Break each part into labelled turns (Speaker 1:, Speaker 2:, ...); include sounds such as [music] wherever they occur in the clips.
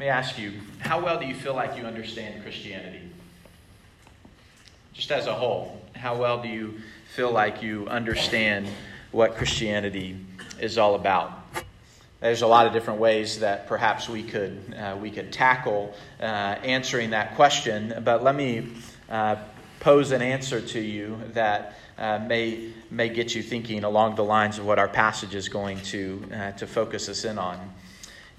Speaker 1: me ask you, how well do you feel like you understand Christianity? Just as a whole, how well do you feel like you understand what Christianity is all about? There's a lot of different ways that perhaps we could uh, we could tackle uh, answering that question, but let me uh, pose an answer to you that uh, may may get you thinking along the lines of what our passage is going to uh, to focus us in on.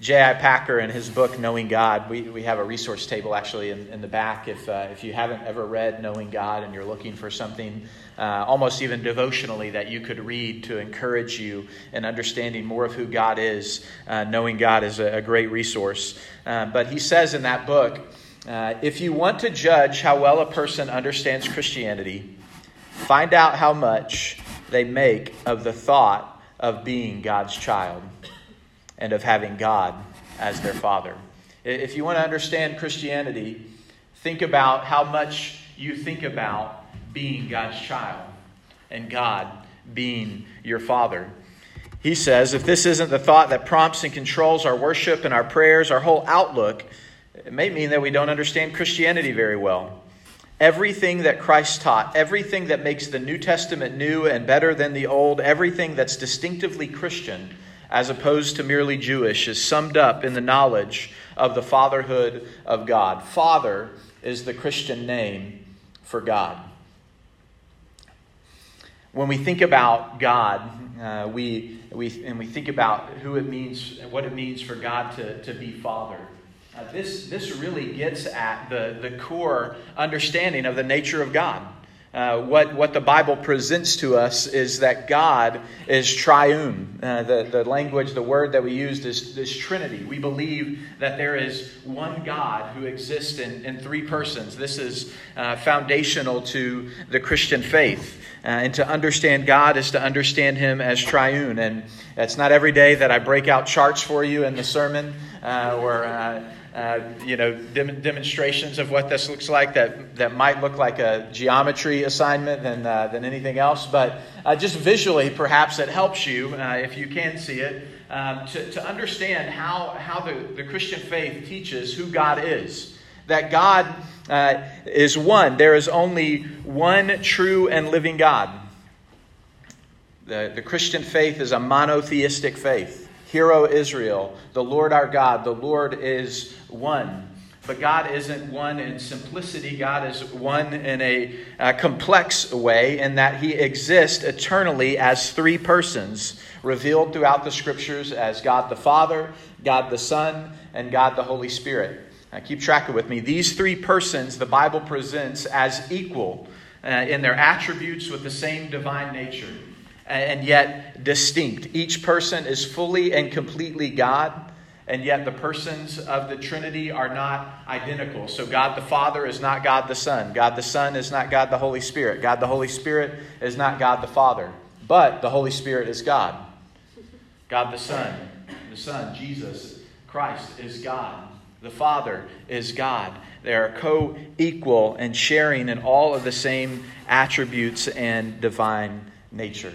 Speaker 1: J.I. Packer, in his book Knowing God, we, we have a resource table actually in, in the back. If, uh, if you haven't ever read Knowing God and you're looking for something uh, almost even devotionally that you could read to encourage you in understanding more of who God is, uh, Knowing God is a, a great resource. Uh, but he says in that book uh, if you want to judge how well a person understands Christianity, find out how much they make of the thought of being God's child and of having God as their Father. If you want to understand Christianity, think about how much you think about being God's child and God being your Father. He says, if this isn't the thought that prompts and controls our worship and our prayers, our whole outlook, it may mean that we don't understand Christianity very well. Everything that Christ taught, everything that makes the New Testament new and better than the Old, everything that's distinctively Christian as opposed to merely Jewish, is summed up in the knowledge of the fatherhood of God. Father is the Christian name for God. When we think about God, uh, we, we, and we think about who it means, what it means for God to, to be Father. Uh, this, this really gets at the, the core understanding of the nature of God. Uh, what, what the Bible presents to us is that God is triune. Uh, the, the language, the word that we used is, is Trinity. We believe that there is one God who exists in, in three persons. This is uh, foundational to the Christian faith. Uh, and to understand God is to understand Him as triune. And it's not every day that I break out charts for you in the sermon uh, or uh, you know, dem- demonstrations of what this looks like that, that might look like a geometry assignment than, uh, than anything else. But uh, just visually, perhaps it helps you, uh, if you can see it, um, to, to understand how, how the, the Christian faith teaches who God is. That God uh, is one. There is only one true and living God. The, the Christian faith is a monotheistic faith. Hear, O Israel, the Lord our God, the Lord is one. But God isn't one in simplicity. God is one in a, a, complex way, in that He exists eternally as three persons, revealed throughout the Scriptures as God the Father, God the Son, and God the Holy Spirit. Now, keep track of with me. These three persons the Bible presents as equal uh, in their attributes with the same divine nature and yet distinct. Each person is fully and completely God, and yet the persons of the Trinity are not identical. So, God the Father is not God the Son. God the Son is not God the Holy Spirit. God the Holy Spirit is not God the Father. But the Holy Spirit is God. God the Son, the Son, Jesus Christ, is God. The Father is God. They are co equal and sharing in all of the same attributes and divine nature.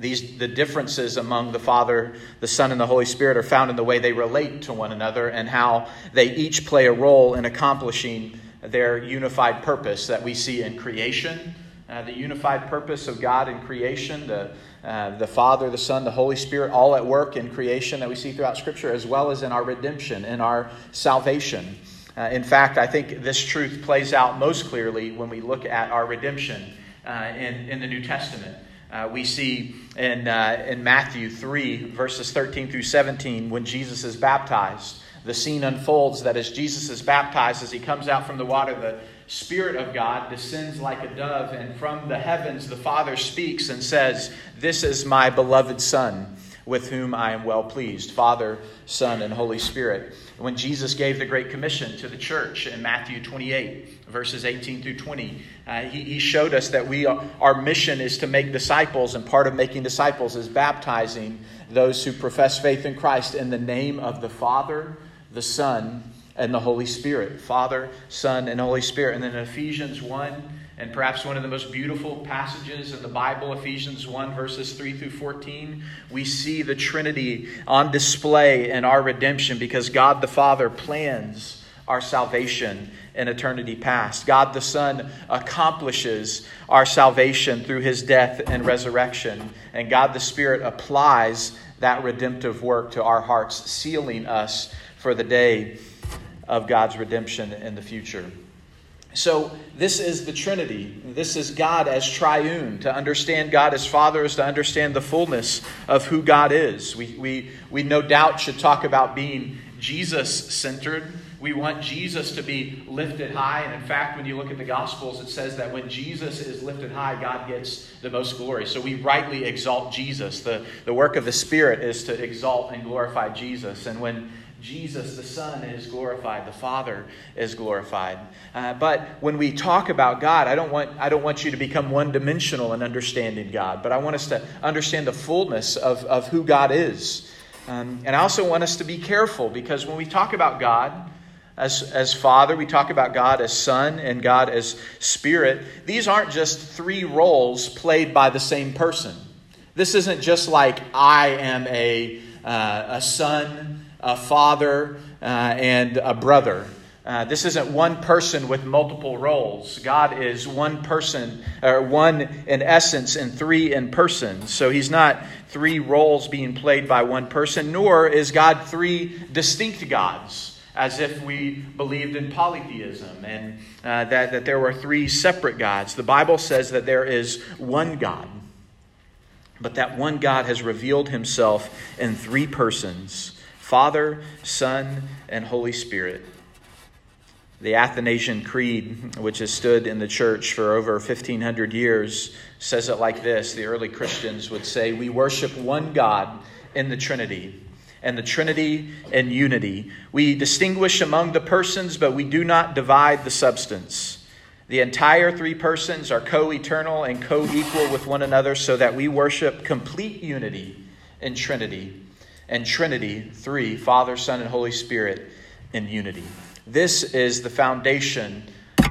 Speaker 1: These, the differences among the Father, the Son, and the Holy Spirit are found in the way they relate to one another and how they each play a role in accomplishing their unified purpose that we see in creation. Uh, the unified purpose of God in creation, the, uh, the Father, the Son, the Holy Spirit, all at work in creation that we see throughout Scripture, as well as in our redemption, in our salvation. Uh, in fact, I think this truth plays out most clearly when we look at our redemption uh, in, in the New Testament. Uh, we see in, uh, in Matthew 3, verses 13 through 17, when Jesus is baptized. The scene unfolds that as Jesus is baptized, as he comes out from the water, the Spirit of God descends like a dove, and from the heavens the Father speaks and says, This is my beloved Son with whom I am well pleased Father, Son, and Holy Spirit. When Jesus gave the Great Commission to the church in Matthew 28, verses 18 through 20, uh, he, he, showed us that we are, our mission is to make disciples, and part of making disciples is baptizing those who profess faith in Christ in the name of the Father, the Son, and the Holy Spirit. Father, Son, and Holy Spirit. And then Ephesians 1 and perhaps one of the most beautiful passages in the Bible, Ephesians 1, verses 3 through 14, we see the Trinity on display in our redemption because God the Father plans our salvation in eternity past. God the Son accomplishes our salvation through his death and resurrection, and God the Spirit applies that redemptive work to our hearts, sealing us for the day of God's redemption in the future. So, this is the Trinity. This is God as triune. To understand God as Father is to understand the fullness of who God is. We, we, we no doubt should talk about being Jesus centered. We want Jesus to be lifted high. And in fact, when you look at the Gospels, it says that when Jesus is lifted high, God gets the most glory. So we rightly exalt Jesus. The, the work of the Spirit is to exalt and glorify Jesus. And when Jesus, the Son, is glorified. The Father is glorified. Uh, but when we talk about God, I don't, want, I don't want you to become one dimensional in understanding God, but I want us to understand the fullness of, of who God is. Um, and I also want us to be careful because when we talk about God as, as Father, we talk about God as Son, and God as Spirit. These aren't just three roles played by the same person. This isn't just like I am a, uh, a son a father, uh, and a brother. Uh, this isn't one person with multiple roles. God is one person, or one in essence, and three in person. So he's not three roles being played by one person, nor is God three distinct gods, as if we believed in polytheism and uh, that, that there were three separate gods. The Bible says that there is one God, but that one God has revealed himself in three persons Father, Son, and Holy Spirit. The Athanasian Creed, which has stood in the church for over 1,500 years, says it like this The early Christians would say, We worship one God in the Trinity, and the Trinity in unity. We distinguish among the persons, but we do not divide the substance. The entire three persons are co eternal and co equal with one another, so that we worship complete unity in Trinity and Trinity, three Father, Son, and Holy Spirit in unity. This is the foundation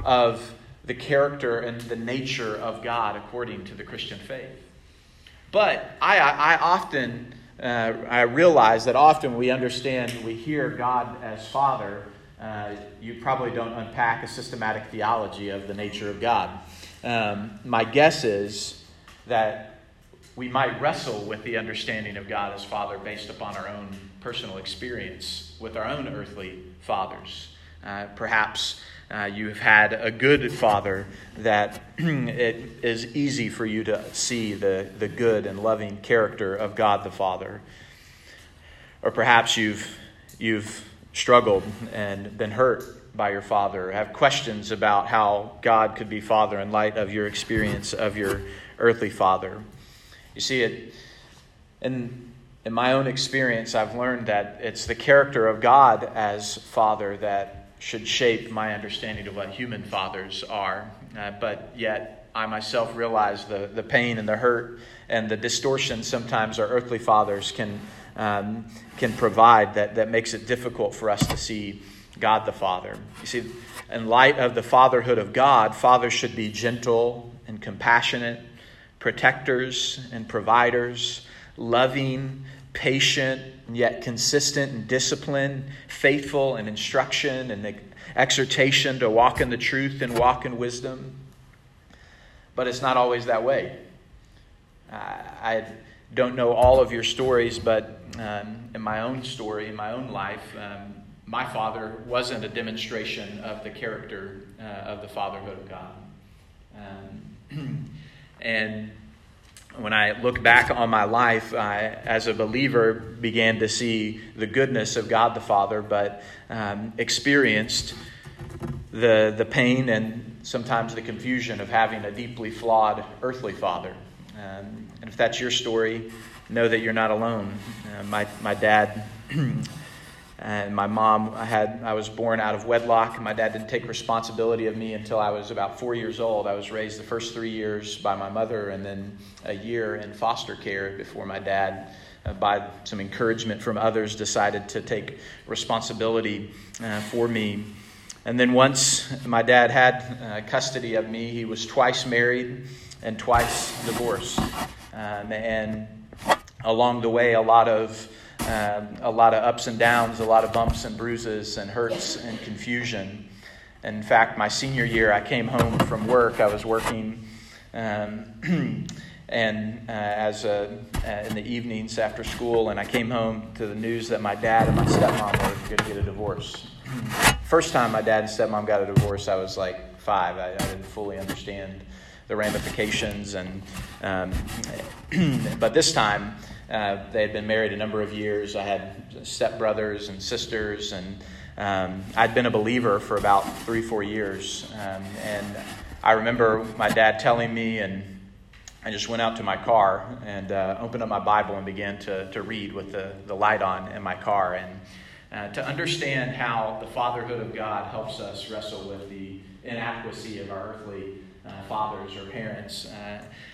Speaker 1: of the character and the nature of God according to the Christian faith. But I, I often uh, I realize that often we understand, we hear God as Father. Uh, you probably don't unpack a systematic theology of the nature of God. Um, my guess is that we might wrestle with the understanding of God as Father based upon our own personal experience with our own earthly fathers. Uh, perhaps uh, you have had a good father that [clears throat] it is easy for you to see the, the good and loving character of God the Father. Or perhaps you've, you've struggled and been hurt by your father, have questions about how God could be Father in light of your experience of your earthly father. You see, it in, in my own experience, I've learned that it's the character of God as Father that should shape my understanding of what human fathers are. Uh, but yet, I myself realize the, the pain and the hurt and the distortion sometimes our earthly fathers can, um, can provide that, that makes it difficult for us to see God the Father. You see, in light of the fatherhood of God, fathers should be gentle and compassionate protectors and providers, loving, patient, and yet consistent and disciplined, faithful in instruction and exhortation to walk in the truth and walk in wisdom. But it's not always that way. I don't know all of your stories, but um, in my own story, in my own life, um, my father wasn't a demonstration of the character uh, of the fatherhood of God. Um, [clears throat] And when I look back on my life, I, as a believer, began to see the goodness of God the Father, but um, experienced the, the pain and sometimes the confusion of having a deeply flawed earthly father. Um, and if that's your story, know that you're not alone. Uh, my, my dad [clears throat] And my mom, I had, I was born out of wedlock. My dad didn't take responsibility of me until I was about four years old. I was raised the first three years by my mother, and then a year in foster care before my dad, uh, by some encouragement from others, decided to take responsibility uh, for me. And then once my dad had uh, custody of me, he was twice married and twice divorced. Um, and along the way, a lot of um, a lot of ups and downs, a lot of bumps and bruises and hurts and confusion. In fact, my senior year, I came home from work. I was working um, [clears throat] and uh, as a, uh, in the evenings after school, and I came home to the news that my dad and my stepmom were going to get a divorce. [clears throat] First time my dad and stepmom got a divorce, I was like five. I, I didn't fully understand the ramifications, and um, [clears throat] but this time uh, they had been married a number of years. I had stepbrothers and sisters, and um, I'd been a believer for about three, four years. Um, and I remember my dad telling me, and I just went out to my car and uh, opened up my Bible and began to, to read with the, the light on in my car. And uh, to understand how the fatherhood of God helps us wrestle with the inadequacy of our earthly uh, fathers or parents.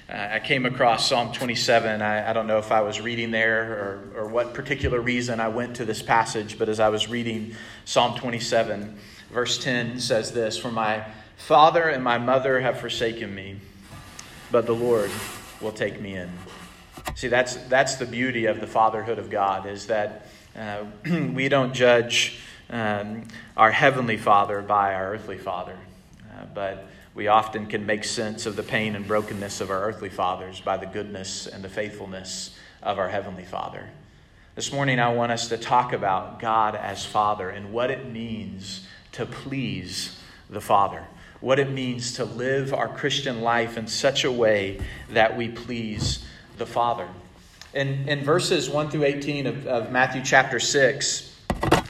Speaker 1: Uh, I came across Psalm 27. I, I, don't know if I was reading there or, or what particular reason I went to this passage, but as I was reading Psalm 27, verse 10 says this For my father and my mother have forsaken me, but the Lord will take me in. See, that's, that's the beauty of the fatherhood of God, is that uh, [clears throat] we don't judge um, our heavenly father by our earthly father, uh, but we often can make sense of the pain and brokenness of our earthly fathers by the goodness and the faithfulness of our heavenly Father. This morning, I want us to talk about God as Father and what it means to please the Father, what it means to live our Christian life in such a way that we please the Father. In, in verses 1 through 18 of, of Matthew chapter 6,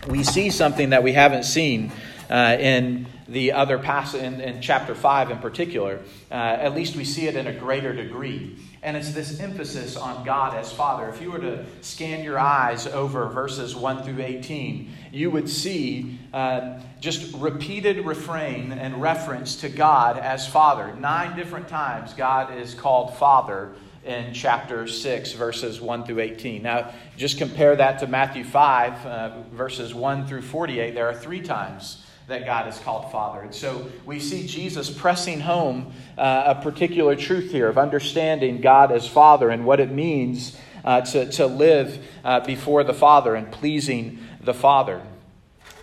Speaker 1: we see something that we haven't seen uh, in the other passage, in, in, chapter 5 in particular, uh, at least we see it in a greater degree. And it's this emphasis on God as Father. If you were to scan your eyes over verses 1 through 18, you would see uh, just repeated refrain and reference to God as Father. Nine different times God is called Father in chapter 6, verses 1 through 18. Now, just compare that to Matthew 5, uh, verses 1 through 48. There are three times that God is called Father. And so we see Jesus pressing home uh, a particular truth here of understanding God as Father and what it means uh, to, to live uh, before the Father and pleasing the Father.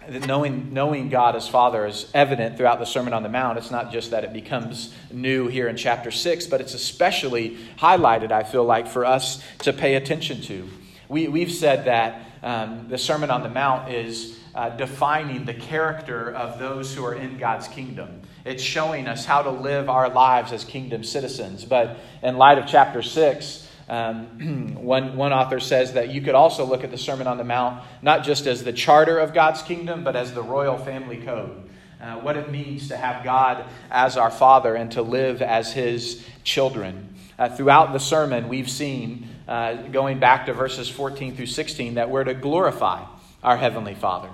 Speaker 1: Knowing, knowing God as Father is evident throughout the Sermon on the Mount. It's not just that it becomes new here in chapter 6, but it's especially highlighted, I feel like, for us to pay attention to. We, we've said that um, the Sermon on the Mount is uh, defining the character of those who are in God's kingdom. It's showing us how to live our lives as kingdom citizens. But in light of chapter 6, um, [clears throat] one, one author says that you could also look at the Sermon on the Mount not just as the charter of God's kingdom, but as the royal family code. Uh, what it means to have God as our Father and to live as His children. Uh, throughout the sermon, we've seen, uh, going back to verses 14 through 16, that we're to glorify our Heavenly Father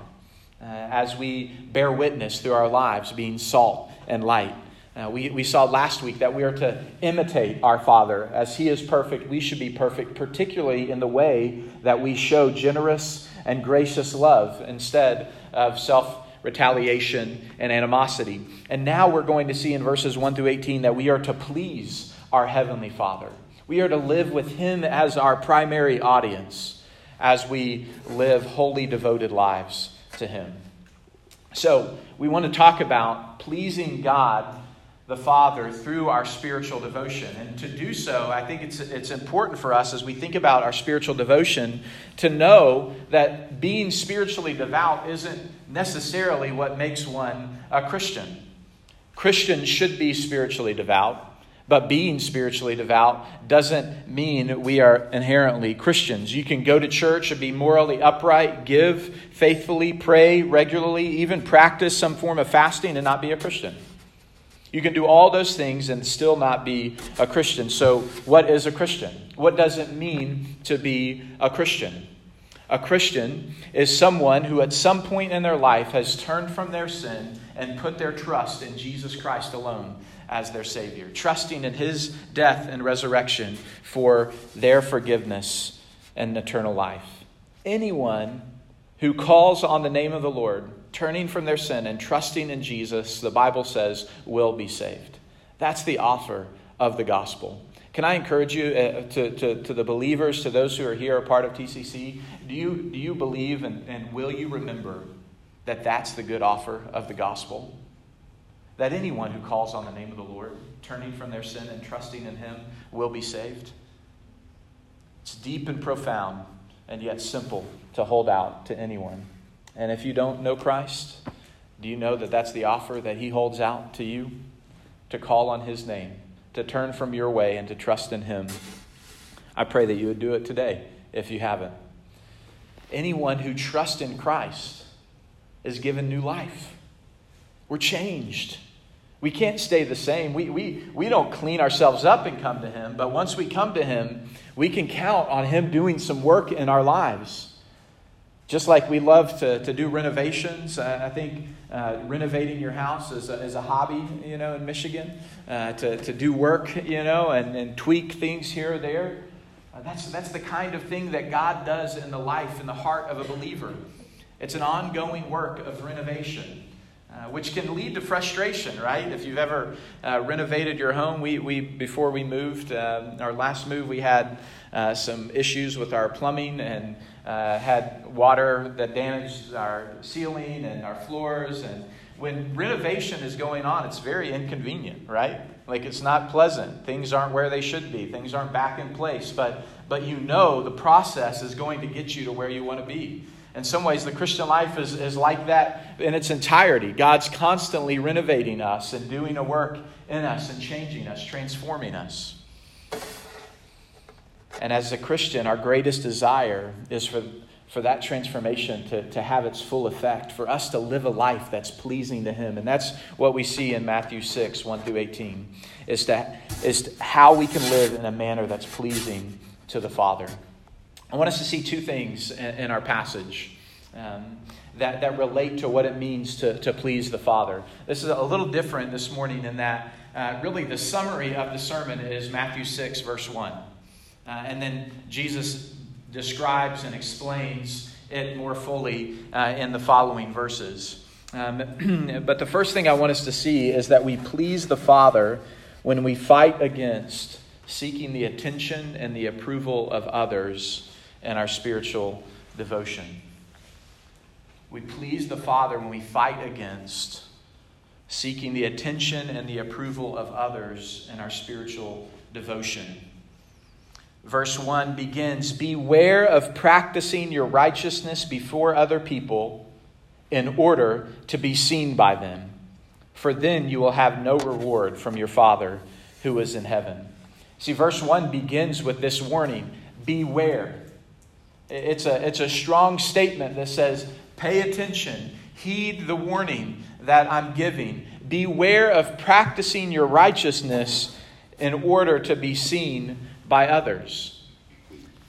Speaker 1: uh, as we bear witness through our lives, being salt and light. Uh, we, we saw last week that we are to imitate our Father. As He is perfect, we should be perfect, particularly in the way that we show generous and gracious love instead of self retaliation and animosity. And now we're going to see in verses 1 through 18 that we are to please our Heavenly Father. We are to live with Him as our primary audience as we live holy, devoted lives to Him. So, we want to talk about pleasing God the Father through our spiritual devotion. And to do so, I think it's, it's important for us as we think about our spiritual devotion to know that being spiritually devout isn't necessarily what makes one a Christian. Christians should be spiritually devout. But being spiritually devout doesn't mean we are inherently Christians. You can go to church and be morally upright, give faithfully, pray regularly, even practice some form of fasting and not be a Christian. You can do all those things and still not be a Christian. So, what is a Christian? What does it mean to be a Christian? A Christian is someone who, at some point in their life, has turned from their sin and put their trust in Jesus Christ alone as their Savior, trusting in His death and resurrection for their forgiveness and eternal life. Anyone who calls on the name of the Lord turning from their sin and trusting in Jesus, the Bible says, will be saved. That's the offer of the gospel. Can I encourage you uh, to, to, to, the believers, to those who are here, a part of TCC? Do you, do you believe and, and will you remember that that's the good offer of the gospel? That anyone who calls on the name of the Lord, turning from their sin and trusting in Him, will be saved? It's deep and profound, and yet simple to hold out to anyone. And if you don't know Christ, do you know that that's the offer that He holds out to you? To call on His name to turn from your way and to trust in Him. I pray that you would do it today if you haven't. Anyone who trusts in Christ is given new life. We're changed. We can't stay the same. We, we, we don't clean ourselves up and come to Him, but once we come to Him, we can count on Him doing some work in our lives. Just like we love to, to do renovations, I think uh, renovating your house as a, is a hobby, you know, in Michigan, uh, to, to do work, you know, and, and tweak things here or there. Uh, that's, that's the kind of thing that God does in the life, in the heart of a believer. It's an ongoing work of renovation. Uh, which can lead to frustration, right? If you've ever uh, renovated your home, we, we before we moved, uh, our last move, we had uh, some issues with our plumbing and uh, had water that damaged our ceiling and our floors. And when renovation is going on, it's very inconvenient, right? Like it's not pleasant. Things aren't where they should be. Things aren't back in place. But but you know the process is going to get you to where you want to be. In some ways, the Christian life is, is like that in its entirety. God's constantly renovating us and doing a work in us and changing us, transforming us. And as a Christian, our greatest desire is for, for that transformation to, to have its full effect, for us to live a life that's pleasing to Him. And that's what we see in Matthew 6, 1 through 18, is, to, is to how we can live in a manner that's pleasing to the Father. I want us to see two things in, in our passage. Um, that, that relate to what it means to, to please the Father. This is a little different this morning in that uh, really the summary of the sermon is Matthew 6, verse 1. Uh, and then Jesus describes and explains it more fully uh, in the following verses. Um, [clears throat] but the first thing I want us to see is that we please the Father when we fight against seeking the attention and the approval of others in our spiritual devotion. We please the Father when we fight against seeking the attention and the approval of others in our spiritual devotion verse 1 begins Beware of practicing your righteousness before other people in order to be seen by them, for then you will have no reward from your Father who is in heaven. See, verse 1 begins with this warning Beware. It's a, it's a strong statement that says, Pay attention, heed the warning that I'm giving. Beware of practicing your righteousness in order to be seen by others.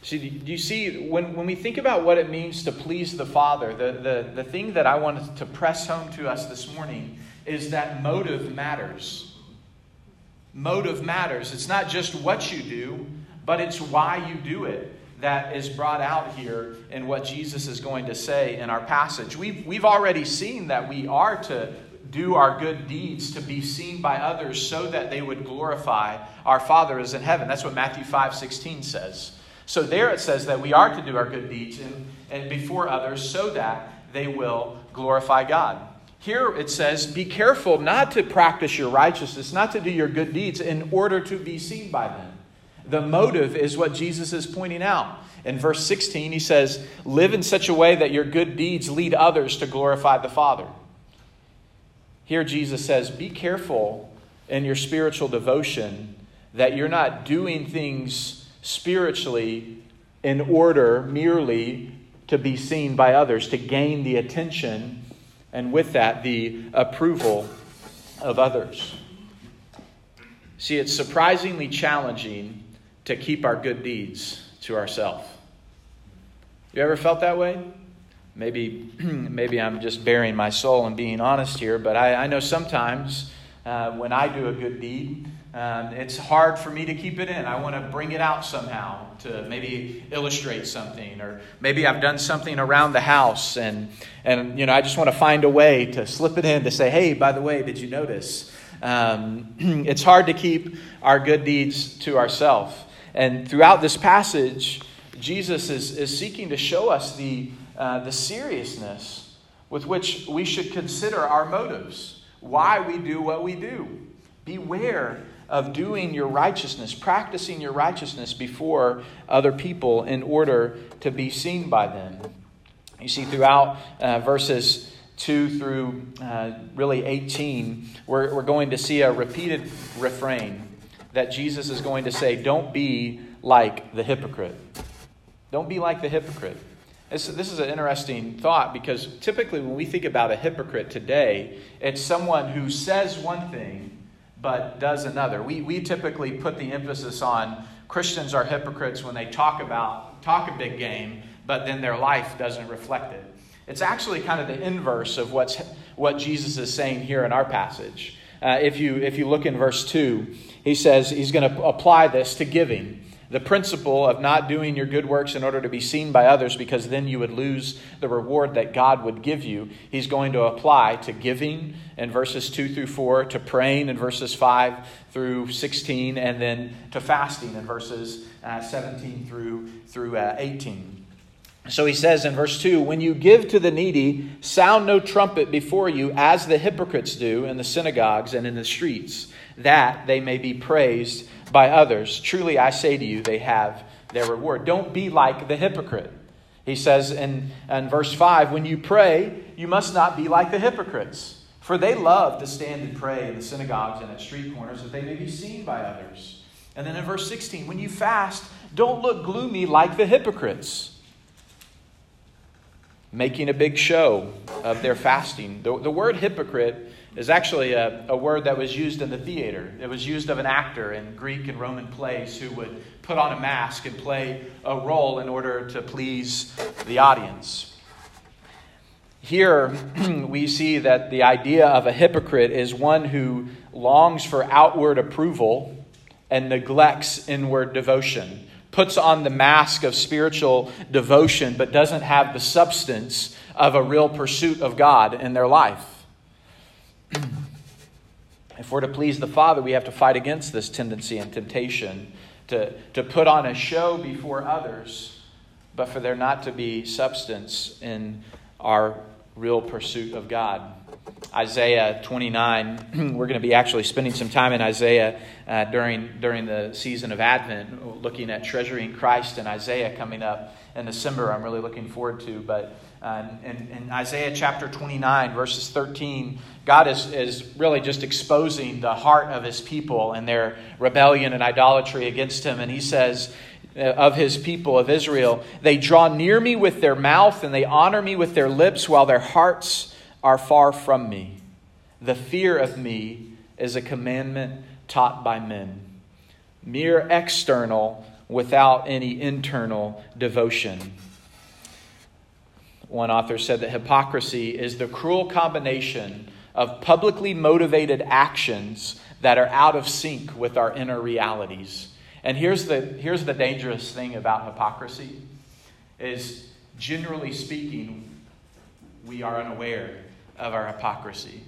Speaker 1: See, do you see, when, when we think about what it means to please the Father, the, the, the thing that I wanted to press home to us this morning is that motive matters. Motive matters. It's not just what you do, but it's why you do it that is brought out here in what Jesus is going to say in our passage. We've, we've already seen that we are to do our good deeds to be seen by others so that they would glorify our Father is in heaven. That's what Matthew 5 16 says. So there it says that we are to do our good deeds and, and before others so that they will glorify God. Here it says, Be careful not to practice your righteousness, not to do your good deeds in order to be seen by them. The motive is what Jesus is pointing out. In verse 16, he says, Live in such a way that your good deeds lead others to glorify the Father. Here, Jesus says, Be careful in your spiritual devotion that you're not doing things spiritually in order merely to be seen by others, to gain the attention, and with that, the approval of others. See, it's surprisingly challenging to keep our good deeds to ourselves. You ever felt that way? Maybe [clears throat] maybe I'm just baring my soul and being honest here, but I, I know sometimes uh, when I do a good deed, um, it's hard for me to keep it in. I want to bring it out somehow to maybe illustrate something, or maybe I've done something around the house, and and you know I just want to find a way to slip it in to say, hey, by the way, did you notice? Um, [clears throat] it's hard to keep our good deeds to ourselves, and throughout this passage, Jesus is is seeking to show us the uh, the seriousness with which we should consider our motives, why we do what we do. Beware of doing your righteousness, practicing your righteousness before other people in order to be seen by them. You see, throughout uh, verses 2 through uh, really 18, we're, we're going to see a repeated refrain that Jesus is going to say, Don't be like the hypocrite. Don't be like the hypocrite. This, this is an interesting thought because typically when we think about a hypocrite today, it's someone who says one thing but does another. We, we typically put the emphasis on Christians are hypocrites when they talk about, talk a big game, but then their life doesn't reflect it. It's actually kind of the inverse of what's, what Jesus is saying here in our passage. Uh, if, you, if you look in verse 2, he says he's going to apply this to giving the principle of not doing your good works in order to be seen by others because then you would lose the reward that God would give you. He's going to apply to giving in verses 2 through 4, to praying in verses 5 through 16, and then to fasting in verses uh, 17 through, through uh, 18. So he says in verse 2 When you give to the needy, sound no trumpet before you, as the hypocrites do in the synagogues and in the streets, that they may be praised by others. Truly, I say to you, they have their reward. Don't be like the hypocrite. He says in, in verse 5 When you pray, you must not be like the hypocrites, for they love to stand and pray in the synagogues and at street corners that they may be seen by others. And then in verse 16, when you fast, don't look gloomy like the hypocrites, making a big show of their fasting. The, the word hypocrite is actually a, a word that was used in the theater. It was used of an actor in Greek and Roman plays who would put on a mask and play a role in order to please the audience. Here, [clears throat] we see that the idea of a hypocrite is one who longs for outward approval and neglects inward devotion, puts on the mask of spiritual devotion, but doesn't have the substance of a real pursuit of God in their life. [clears throat] if we're to please the Father, we have to fight against this tendency and temptation to, to put on a show before others, but for there not to be substance in our real pursuit of God. Isaiah 29, [clears throat] we're going to be actually spending some time in Isaiah uh, during, during the season of Advent, looking at treasuring Christ and Isaiah coming up in December. I'm really looking forward to, but uh, in, in, Isaiah chapter 29, verses 13, God is, is really just exposing the heart of his people and their rebellion and idolatry against him. And he says, uh, of his people of Israel, they draw near me with their mouth and they honor me with their lips while their hearts are far from me. The fear of me is a commandment taught by men, mere external without any internal devotion. One author said that hypocrisy is the cruel combination of publicly motivated actions that are out of sync with our inner realities. And here's the, here's the dangerous thing about hypocrisy is generally speaking, we are unaware of our hypocrisy.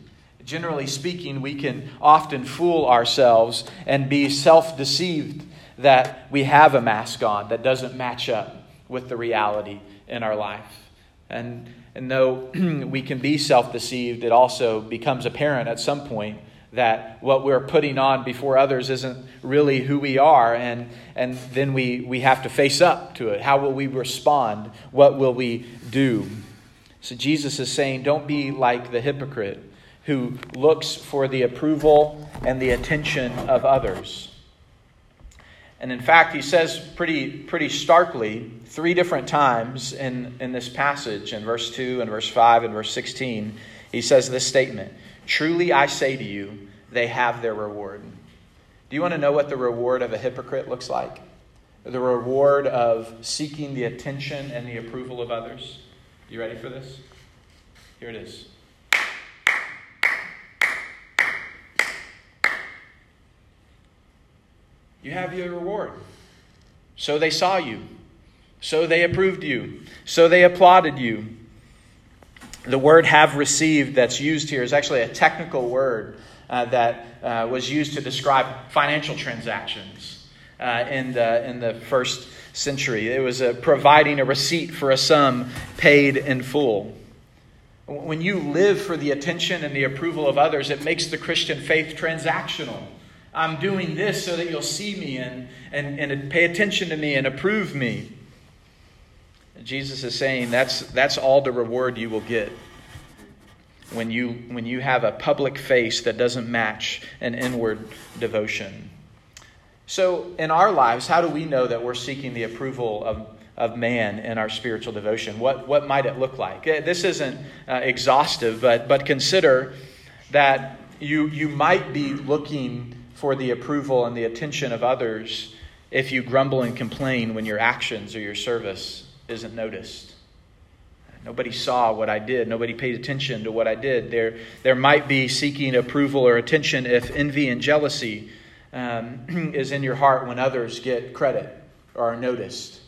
Speaker 1: Generally speaking, we can often fool ourselves and be self deceived that we have a mask on that doesn't match up with the reality in our life. And, and though [clears throat] we can be self deceived, it also becomes apparent at some point that what we're putting on before others isn't really who we are. And, and then we, we have to face up to it. How will we respond? What will we do? So Jesus is saying, don't be like the hypocrite who looks for the approval and the attention of others. And in fact, he says pretty, pretty starkly three different times in, in this passage, in verse 2 and verse 5 and verse 16, he says this statement Truly I say to you, they have their reward. Do you want to know what the reward of a hypocrite looks like? The reward of seeking the attention and the approval of others? You ready for this? Here it is. you have your reward. So they saw you. So they approved you. So they applauded you. The word have received that's used here is actually a technical word uh, that uh, was used to describe financial transactions uh, in, the, in the first century. It was a, providing a receipt for a sum paid in full. When you live for the attention and the approval of others, it makes the Christian faith transactional. I'm doing this so that you'll see me and, and, and pay attention to me and approve me. Jesus is saying that's, that's all the reward you will get when you, when you have a public face that doesn't match an inward devotion. So, in our lives, how do we know that we're seeking the approval of, of man in our spiritual devotion? What, what might it look like? Eh, this isn't uh, exhaustive, but, but consider that you, you might be looking for the approval and the attention of others if you grumble and complain when your actions or your service isn't noticed. Nobody saw what I did. Nobody paid attention to what I did. There, there might be seeking approval or attention if envy and jealousy um, [clears throat] is in your heart when others get credit or are noticed.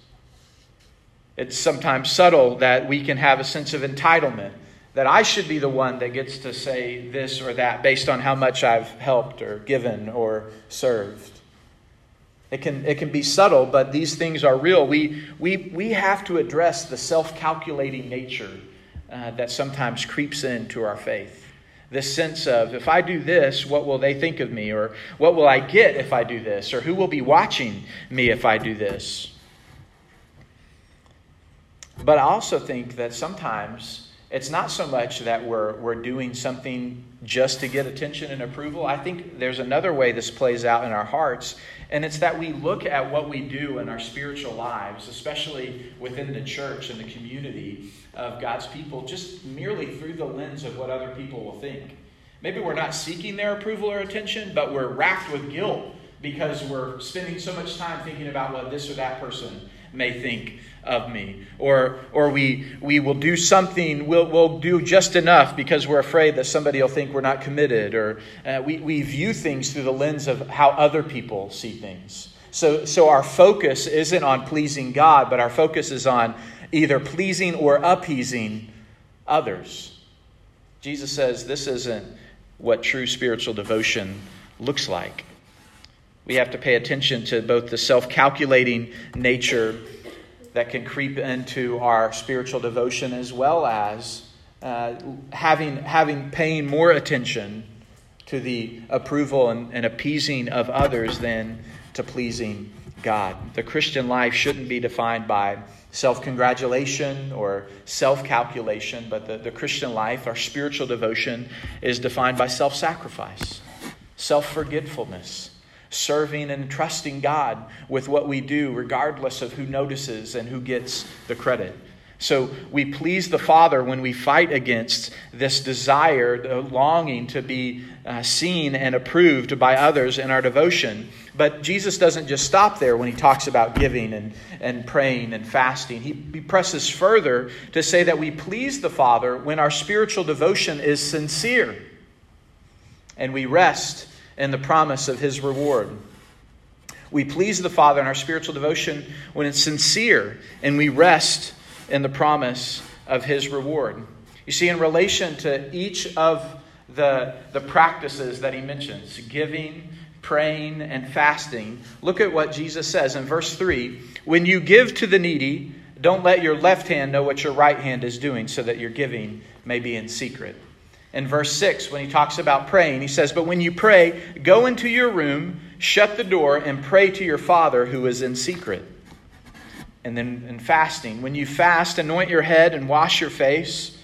Speaker 1: It's sometimes subtle that we can have a sense of entitlement that I should be the one that gets to say this or that based on how much I've helped or given or served. It can, it can be subtle, but these things are real. We, we, we have to address the self calculating nature uh, that sometimes creeps into our faith. This sense of, if I do this, what will they think of me? Or what will I get if I do this? Or who will be watching me if I do this? But I also think that sometimes it's not so much that we're, we're doing something just to get attention and approval. I think there's another way this plays out in our hearts, and it's that we look at what we do in our spiritual lives, especially within the church and the community of God's people, just merely through the lens of what other people will think. Maybe we're not seeking their approval or attention, but we're racked with guilt because we're spending so much time thinking about what this or that person may think of me. Or, or we, we will do something, we'll, we'll do just enough because we're afraid that somebody will think we're not committed. Or uh, we, we view things through the lens of how other people see things. So, so our focus isn't on pleasing God, but our focus is on either pleasing or appeasing others. Jesus says this isn't what true spiritual devotion looks like. We have to pay attention to both the self calculating nature that can creep into our spiritual devotion as well as uh, having, having paying more attention to the approval and, and appeasing of others than to pleasing God. The Christian life shouldn't be defined by self congratulation or self calculation, but the, the Christian life, our spiritual devotion, is defined by self sacrifice, self forgetfulness, serving and trusting God with what we do, regardless of who notices and who gets the credit. So we please the Father when we fight against this desire, the longing to be uh, seen and approved by others in our devotion. But Jesus doesn't just stop there when he talks about giving and, and praying and fasting. He, he presses further to say that we please the Father when our spiritual devotion is sincere and we rest in the promise of his reward. We please the Father in our spiritual devotion when it's sincere and we rest in the promise of his reward. You see, in relation to each of the, the practices that he mentions giving, praying, and fasting look at what Jesus says in verse 3 When you give to the needy, don't let your left hand know what your right hand is doing, so that your giving may be in secret in verse 6 when he talks about praying. He says, But when you pray, go into your room, shut the door, and pray to your Father who is in secret. And then in fasting, when you fast, anoint your head and wash your face.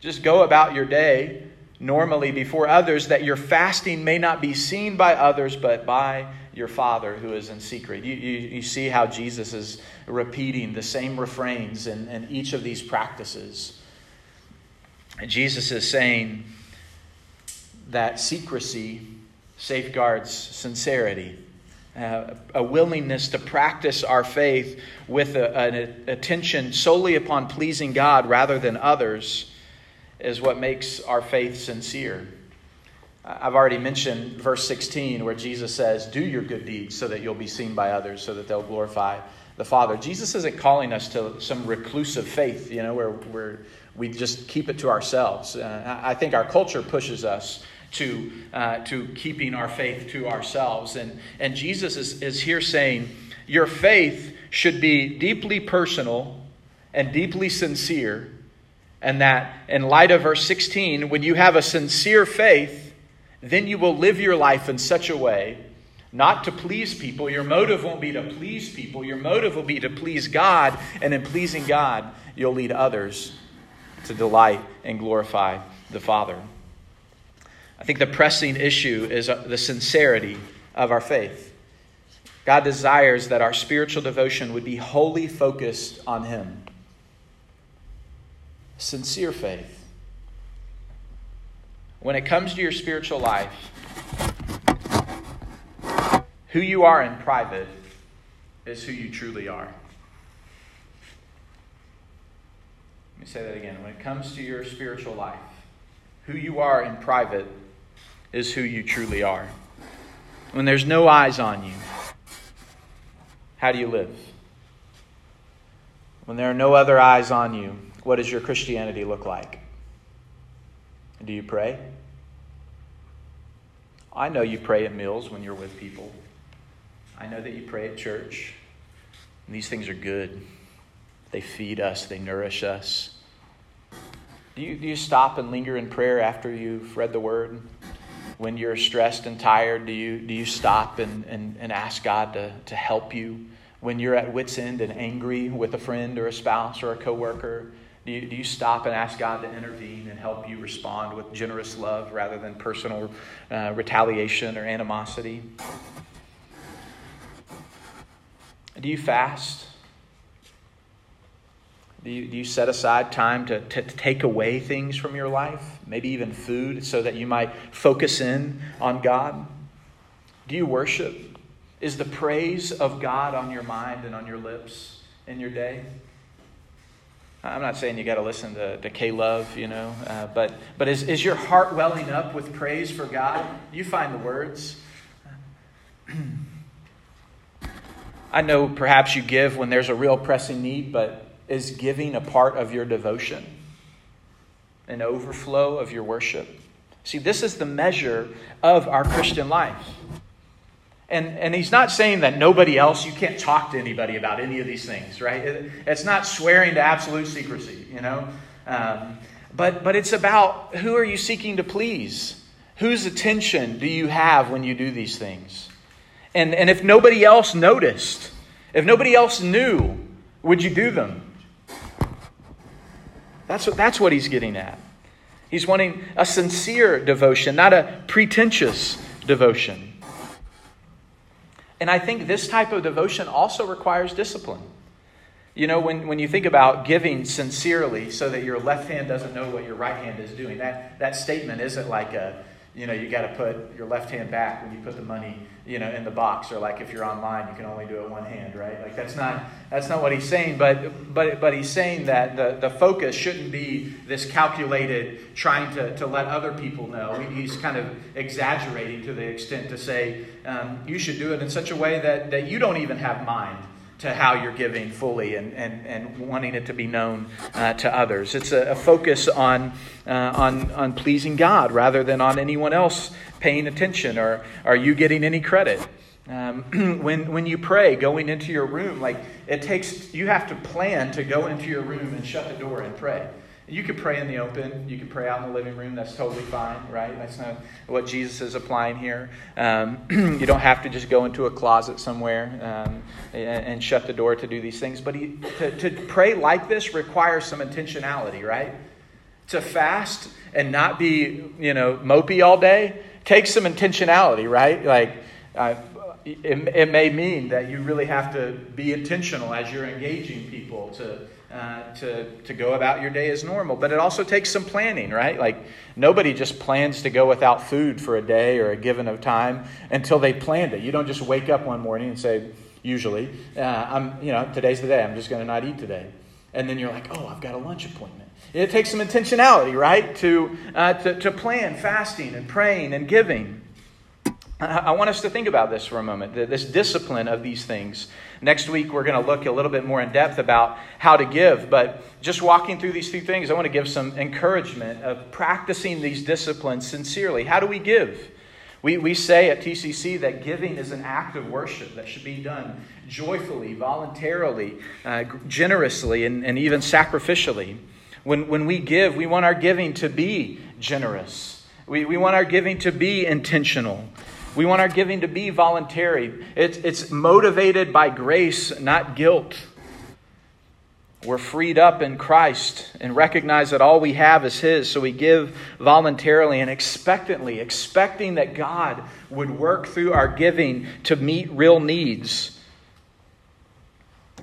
Speaker 1: Just go about your day normally before others, that your fasting may not be seen by others, but by your Father who is in secret. You, you, you see how Jesus is repeating the same refrains in, in each of these practices. Jesus is saying that secrecy safeguards sincerity. Uh, a willingness to practice our faith with a, an attention solely upon pleasing God rather than others is what makes our faith sincere. I've already mentioned verse 16 where Jesus says, Do your good deeds so that you'll be seen by others, so that they'll glorify the Father. Jesus isn't calling us to some reclusive faith, you know, where, where we just keep it to ourselves. Uh, I think our culture pushes us to, uh, to keeping our faith to ourselves. And, and Jesus is, is here saying, Your faith should be deeply personal and deeply sincere. And that, in light of verse 16, when you have a sincere faith, then you will live your life in such a way not to please people. Your motive won't be to please people. Your motive will be to please God. And in pleasing God, you'll lead others to delight and glorify the Father. I think the pressing issue is uh, the sincerity of our faith. God desires that our spiritual devotion would be wholly focused on Him. Sincere faith when it comes to your spiritual life, who you are in private is who you truly are. Let me say that again. When it comes to your spiritual life, who you are in private is who you truly are. When there's no eyes on you, how do you live? When there are no other eyes on you, what does your Christianity look like? Do you pray? I know you pray at meals when you're with people. I know that you pray at church. And these things are good. They feed us, they nourish us. Do you, do you stop and linger in prayer after you've read the word? When you're stressed and tired, do you, do you stop and, and, and ask God to, to help you? When you're at wit's end and angry with a friend or a spouse or a coworker, do you, do you stop and ask God to intervene and help you respond with generous love rather than personal uh, retaliation or animosity? Do you fast? Do you, do you set aside time to, to, to take away things from your life, maybe even food, so that you might focus in on God? Do you worship? Is the praise of God on your mind and on your lips in your day? I'm not saying you got to listen to, to K Love, you know, uh, but, but is, is your heart welling up with praise for God? You find the words. [clears throat] I know perhaps you give when there's a real pressing need, but is giving a part of your devotion, an overflow of your worship? See, this is the measure of our Christian life. And, and he's not saying that nobody else, you can't talk to anybody about any of these things, right? It, it's not swearing to absolute secrecy, you know? Um, but, but it's about who are you seeking to please? Whose attention do you have when you do these things? And, and if nobody else noticed, if nobody else knew, would you do them? That's what, that's what he's getting at. He's wanting a sincere devotion, not a pretentious devotion. And I think this type of devotion also requires discipline. You know, when, when you think about giving sincerely so that your left hand doesn't know what your right hand is doing, that, that statement isn't like a, you know, you got to put your left hand back when you put the money, you know, in the box, or like if you're online, you can only do it one hand, right? Like that's not that's not what he's saying, but but but he's saying that the, the focus shouldn't be this calculated trying to, to let other people know. He's kind of exaggerating to the extent to say um, you should do it in such a way that, that you don't even have mind to how you're giving fully and, and, and wanting it to be known uh, to others. It's a, a focus on, uh, on, on pleasing God rather than on anyone else paying attention or are you getting any credit. Um, [clears throat] when, when you pray going into your room, like it takes, you have to plan to go into your room and shut the door and pray. You could pray in the open. You could pray out in the living room. That's totally fine, right? That's not what Jesus is applying here. Um, [clears throat] you don't have to just go into a closet somewhere um, and, and, shut the door to do these things. But he, to, to pray like this requires some intentionality, right? To fast and not be, you know, mopey all day takes some intentionality, right? Like, it, it may mean that you really have to be intentional as you're engaging people to uh, to, to go about your day as normal. But it also takes some planning, right? Like nobody just plans to go without food for a day or a given of time until they planned it. You don't just wake up one morning and say, usually, uh, I'm, you know, today's the day. I'm just going to not eat today. And then you're like, oh, I've got a lunch appointment. It takes some intentionality, right, to, uh, to, to plan fasting and praying and giving. I want us to think about this for a moment, this discipline of these things. Next week, we're going to look a little bit more in depth about how to give, but just walking through these two things, I want to give some encouragement of practicing these disciplines sincerely. How do we give? We, we say at TCC that giving is an act of worship that should be done joyfully, voluntarily, uh, generously, and, and even sacrificially. When, when we give, we want our giving to be generous. We, we want our giving to be intentional. We want our giving to be voluntary. It's, it's motivated by grace, not guilt. We're freed up in Christ and recognize that all we have is His, so we give voluntarily and expectantly, expecting that God would work through our giving to meet real needs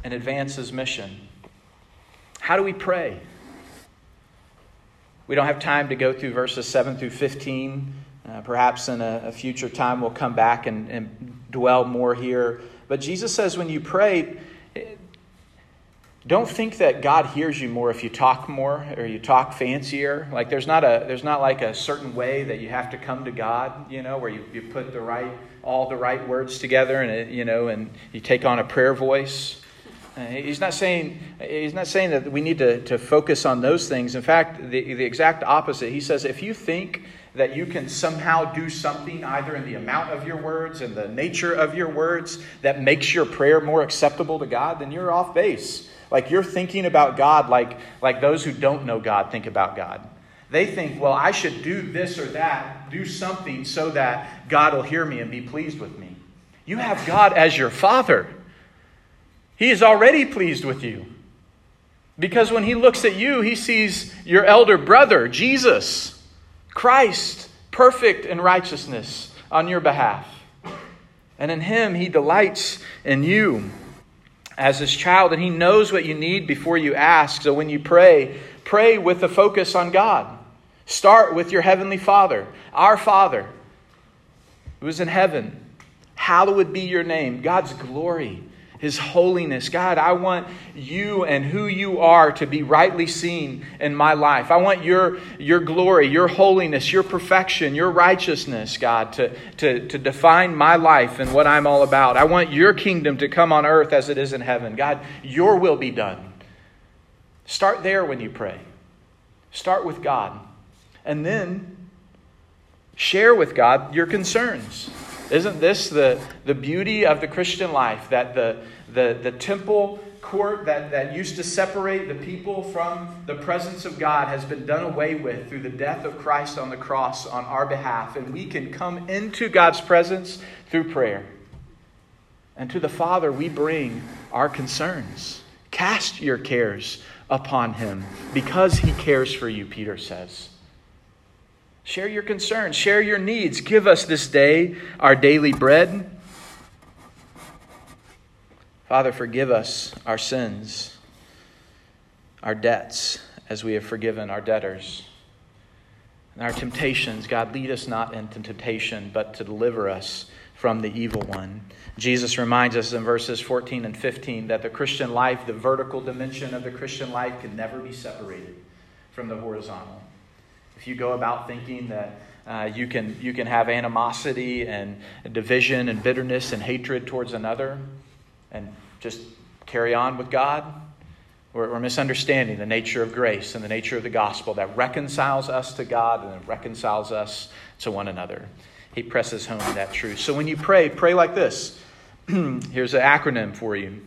Speaker 1: and advance His mission. How do we pray? We don't have time to go through verses 7 through 15. Uh, perhaps in a, a, future time we'll come back and, and dwell more here. But Jesus says when you pray, don't think that God hears you more if you talk more or you talk fancier. Like there's not a there's not like a certain way that you have to come to God, you know, where you, you put the right all the right words together and it, you know and you take on a prayer voice. Uh, he's not saying he's not saying that we need to, to focus on those things. In fact, the, the exact opposite. He says if you think that you can somehow do something either in the amount of your words and the nature of your words that makes your prayer more acceptable to God, then you're off base. Like you're thinking about God like, like those who don't know God think about God. They think, well, I should do this or that, do something so that God will hear me and be pleased with me. You have God as your Father. He is already pleased with you. Because when He looks at you, He sees your elder brother, Jesus, Christ, perfect in righteousness on your behalf. And in Him, He delights in you as his child, and he knows what you need before you ask. So when you pray, pray with a focus on God. Start with your heavenly Father, our Father, who is in heaven. Hallowed be your name, God's glory his holiness. God, I want you and who you are to be rightly seen in my life. I want your, your glory, your holiness, your perfection, your righteousness, God, to, to, to define my life and what I'm all about. I want your kingdom to come on earth as it is in heaven. God, your will be done. Start there when you pray. Start with God. And then share with God your concerns. Isn't this the, the beauty of the Christian life? That the, the, the temple court that, that used to separate the people from the presence of God has been done away with through the death of Christ on the cross on our behalf. And we can come into God's presence through prayer. And to the Father, we bring our concerns. Cast your cares upon Him because He cares for you, Peter says. Share your concerns, share your needs. Give us this day our daily bread. Father, forgive us our sins, our debts, as we have forgiven our debtors. And our temptations, God, lead us not into temptation, but to deliver us from the evil one. Jesus reminds us in verses 14 and 15 that the Christian life, the vertical dimension of the Christian life, can never be separated from the horizontal. If you go about thinking that uh, you, can, you can have animosity and division and bitterness and hatred towards another and just carry on with God, we're, we're misunderstanding the nature of grace and the nature of the gospel that reconciles us to God and reconciles us to one another. He presses home that truth. So when you pray, pray like this. [clears throat] Here's an acronym for you,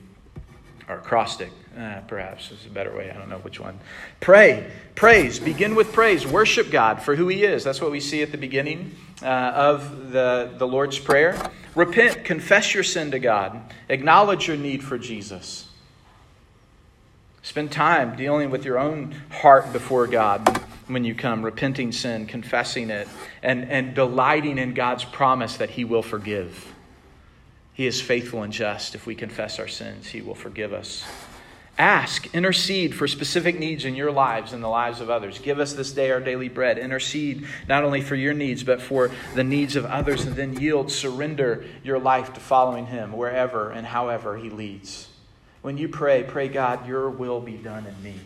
Speaker 1: or acrostic. Uh, perhaps is a better way. I don't know which one. Pray. Praise. Begin with praise. Worship God for who He is. That's what we see at the beginning uh, of the, the Lord's Prayer. Repent. Confess your sin to God. Acknowledge your need for Jesus. Spend time dealing with your own heart before God when you come, repenting sin, confessing it, and, and delighting in God's promise that He will forgive. He is faithful and just. If we confess our sins, He will forgive us. Ask, intercede for specific needs in your lives and the lives of others. Give us this day our daily bread. Intercede not only for your needs, but for the needs of others, and then yield, surrender your life to following Him wherever and however He leads. When you pray, pray, God, your will be done in me.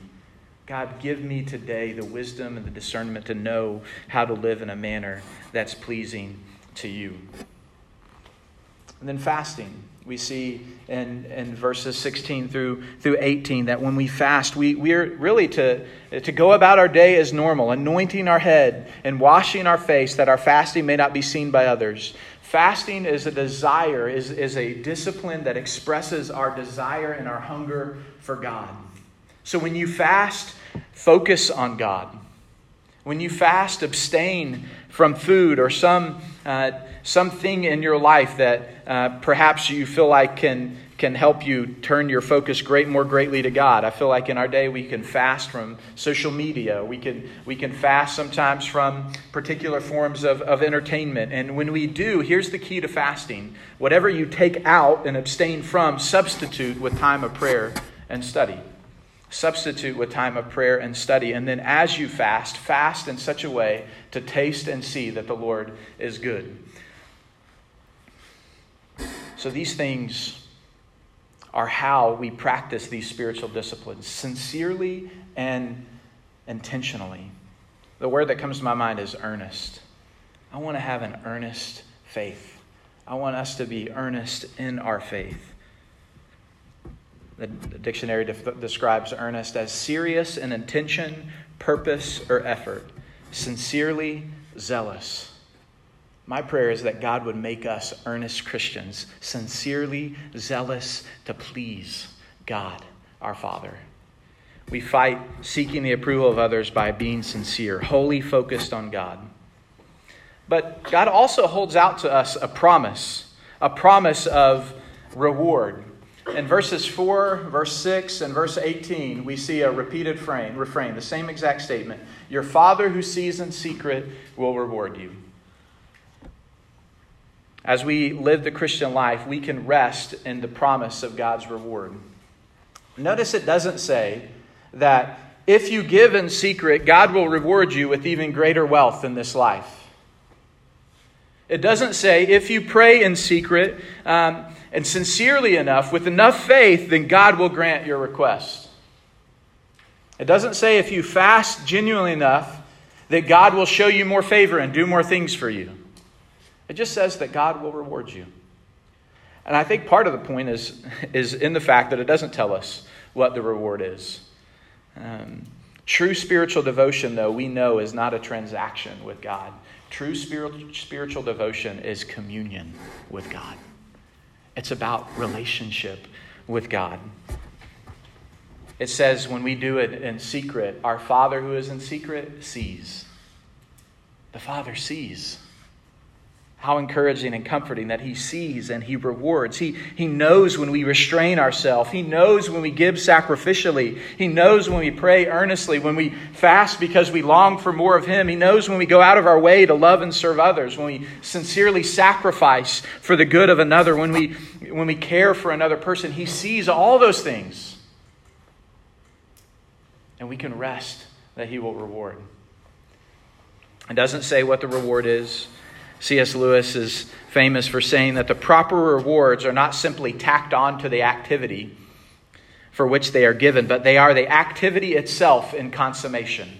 Speaker 1: God, give me today the wisdom and the discernment to know how to live in a manner that's pleasing to you. And then fasting. We see in, in verses 16 through, through 18 that when we fast, we, we're really to, to go about our day as normal, anointing our head and washing our face that our fasting may not be seen by others. Fasting is a desire, is, is a discipline that expresses our desire and our hunger for God. So when you fast, focus on God. When you fast, abstain from food or some, uh, something in your life that uh, perhaps you feel like can, can help you turn your focus great more greatly to God. I feel like in our day we can fast from social media. We can, we can fast sometimes from particular forms of, of entertainment. And when we do, here's the key to fasting whatever you take out and abstain from, substitute with time of prayer and study substitute with time of prayer and study. And then as you fast, fast in such a way to taste and see that the Lord is good. So these things are how we practice these spiritual disciplines sincerely and intentionally. The word that comes to my mind is earnest. I want to have an earnest faith. I want us to be earnest in our faith. The, dictionary def- describes earnest as serious in intention, purpose, or effort, sincerely zealous. My prayer is that God would make us earnest Christians, sincerely zealous to please God, our Father. We fight seeking the approval of others by being sincere, wholly focused on God. But God also holds out to us a promise, a promise of reward. In verses 4, verse 6, and verse 18, we see a repeated refrain, refrain, the same exact statement. Your Father who sees in secret will reward you. As we live the Christian life, we can rest in the promise of God's reward. Notice it doesn't say that if you give in secret, God will reward you with even greater wealth in this life. It doesn't say if you pray in secret, um, and sincerely enough, with enough faith, then God will grant your request. It doesn't say if you fast genuinely enough that God will show you more favor and do more things for you. It just says that God will reward you. And I think part of the point is, is in the fact that it doesn't tell us what the reward is. Um, true spiritual devotion, though, we know is not a transaction with God. True spiritual devotion is communion with God. It's about relationship with God. It says when we do it in secret, our Father who is in secret sees. The Father sees. How encouraging and comforting that He sees and He rewards. He, he knows when we restrain ourselves. He knows when we give sacrificially. He knows when we pray earnestly, when we fast because we long for more of Him. He knows when we go out of our way to love and serve others, when we sincerely sacrifice for the good of another, when we, when we care for another person. He sees all those things. And we can rest that He will reward. It doesn't say what the reward is. C.S. Lewis is famous for saying that the proper rewards are not simply tacked on to the activity for which they are given, but they are the activity itself in consummation.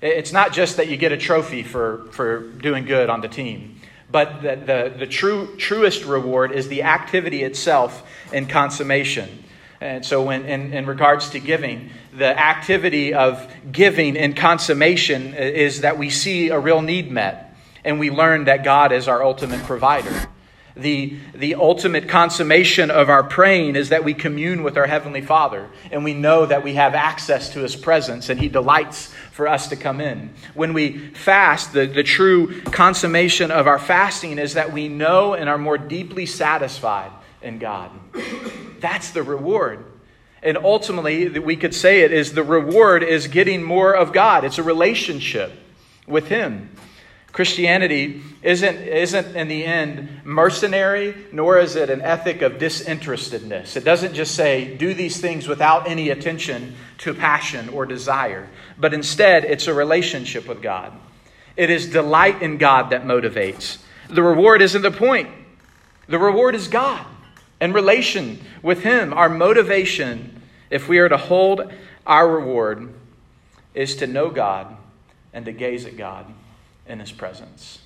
Speaker 1: It's not just that you get a trophy for, for doing good on the team, but the, the, the true, truest reward is the activity itself in consummation. And so, when, in, in regards to giving, the activity of giving in consummation is that we see a real need met and we learn that God is our ultimate provider. The, the ultimate consummation of our praying is that we commune with our Heavenly Father and we know that we have access to His presence and He delights for us to come in. When we fast, the, the true consummation of our fasting is that we know and are more deeply satisfied in God. That's the reward. And ultimately, we could say it is the reward is getting more of God. It's a relationship with Him. Christianity isn't, isn't in the end mercenary, nor is it an ethic of disinterestedness. It doesn't just say, do these things without any attention to passion or desire, but instead, it's a relationship with God. It is delight in God that motivates. The reward isn't the point, the reward is God and relation with Him. Our motivation, if we are to hold our reward, is to know God and to gaze at God in His presence.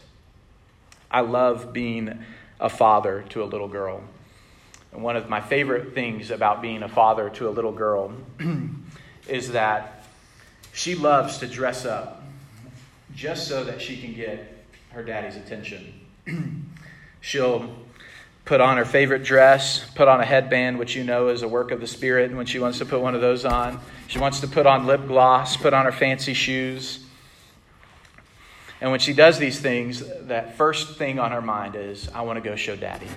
Speaker 1: I love being a father to a little girl. And one of my favorite things about being a father to a little girl [clears throat] is that she loves to dress up just so that she can get her daddy's attention. [clears throat] She'll put on her favorite dress, put on a headband, which you know is a work of the Spirit when she wants to put one of those on. She wants to put on lip gloss, put on her fancy shoes. And when she does these things, that first thing on her mind is, I want to go show daddy.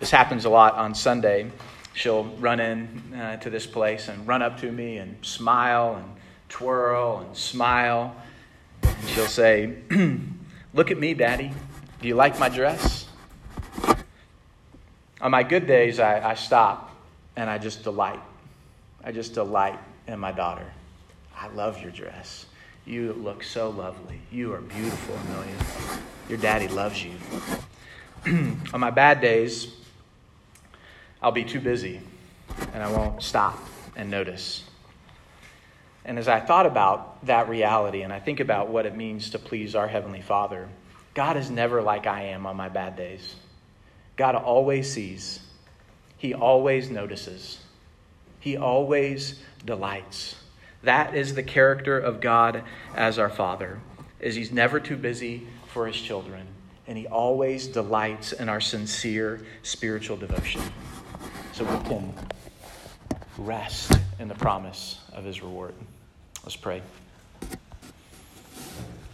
Speaker 1: This happens a lot on Sunday. She'll run in uh, to this place and run up to me and smile and twirl and smile. And she'll say, [clears throat] Look at me, daddy. Do you like my dress? On my good days, I, I stop and I just delight. I just delight in my daughter. I love your dress. You look so lovely. You are beautiful, Amelia. Your daddy loves you. [clears throat] On my bad days, I'll be too busy and I won't stop and notice. And as I thought about that reality and I think about what it means to please our Heavenly Father, God is never like I am on my bad days. God always sees, He always notices, He always delights. That is the character of God as our Father, is He's never too busy for His children, and He always delights in our sincere spiritual devotion. So we can rest in the promise of His reward. Let's pray.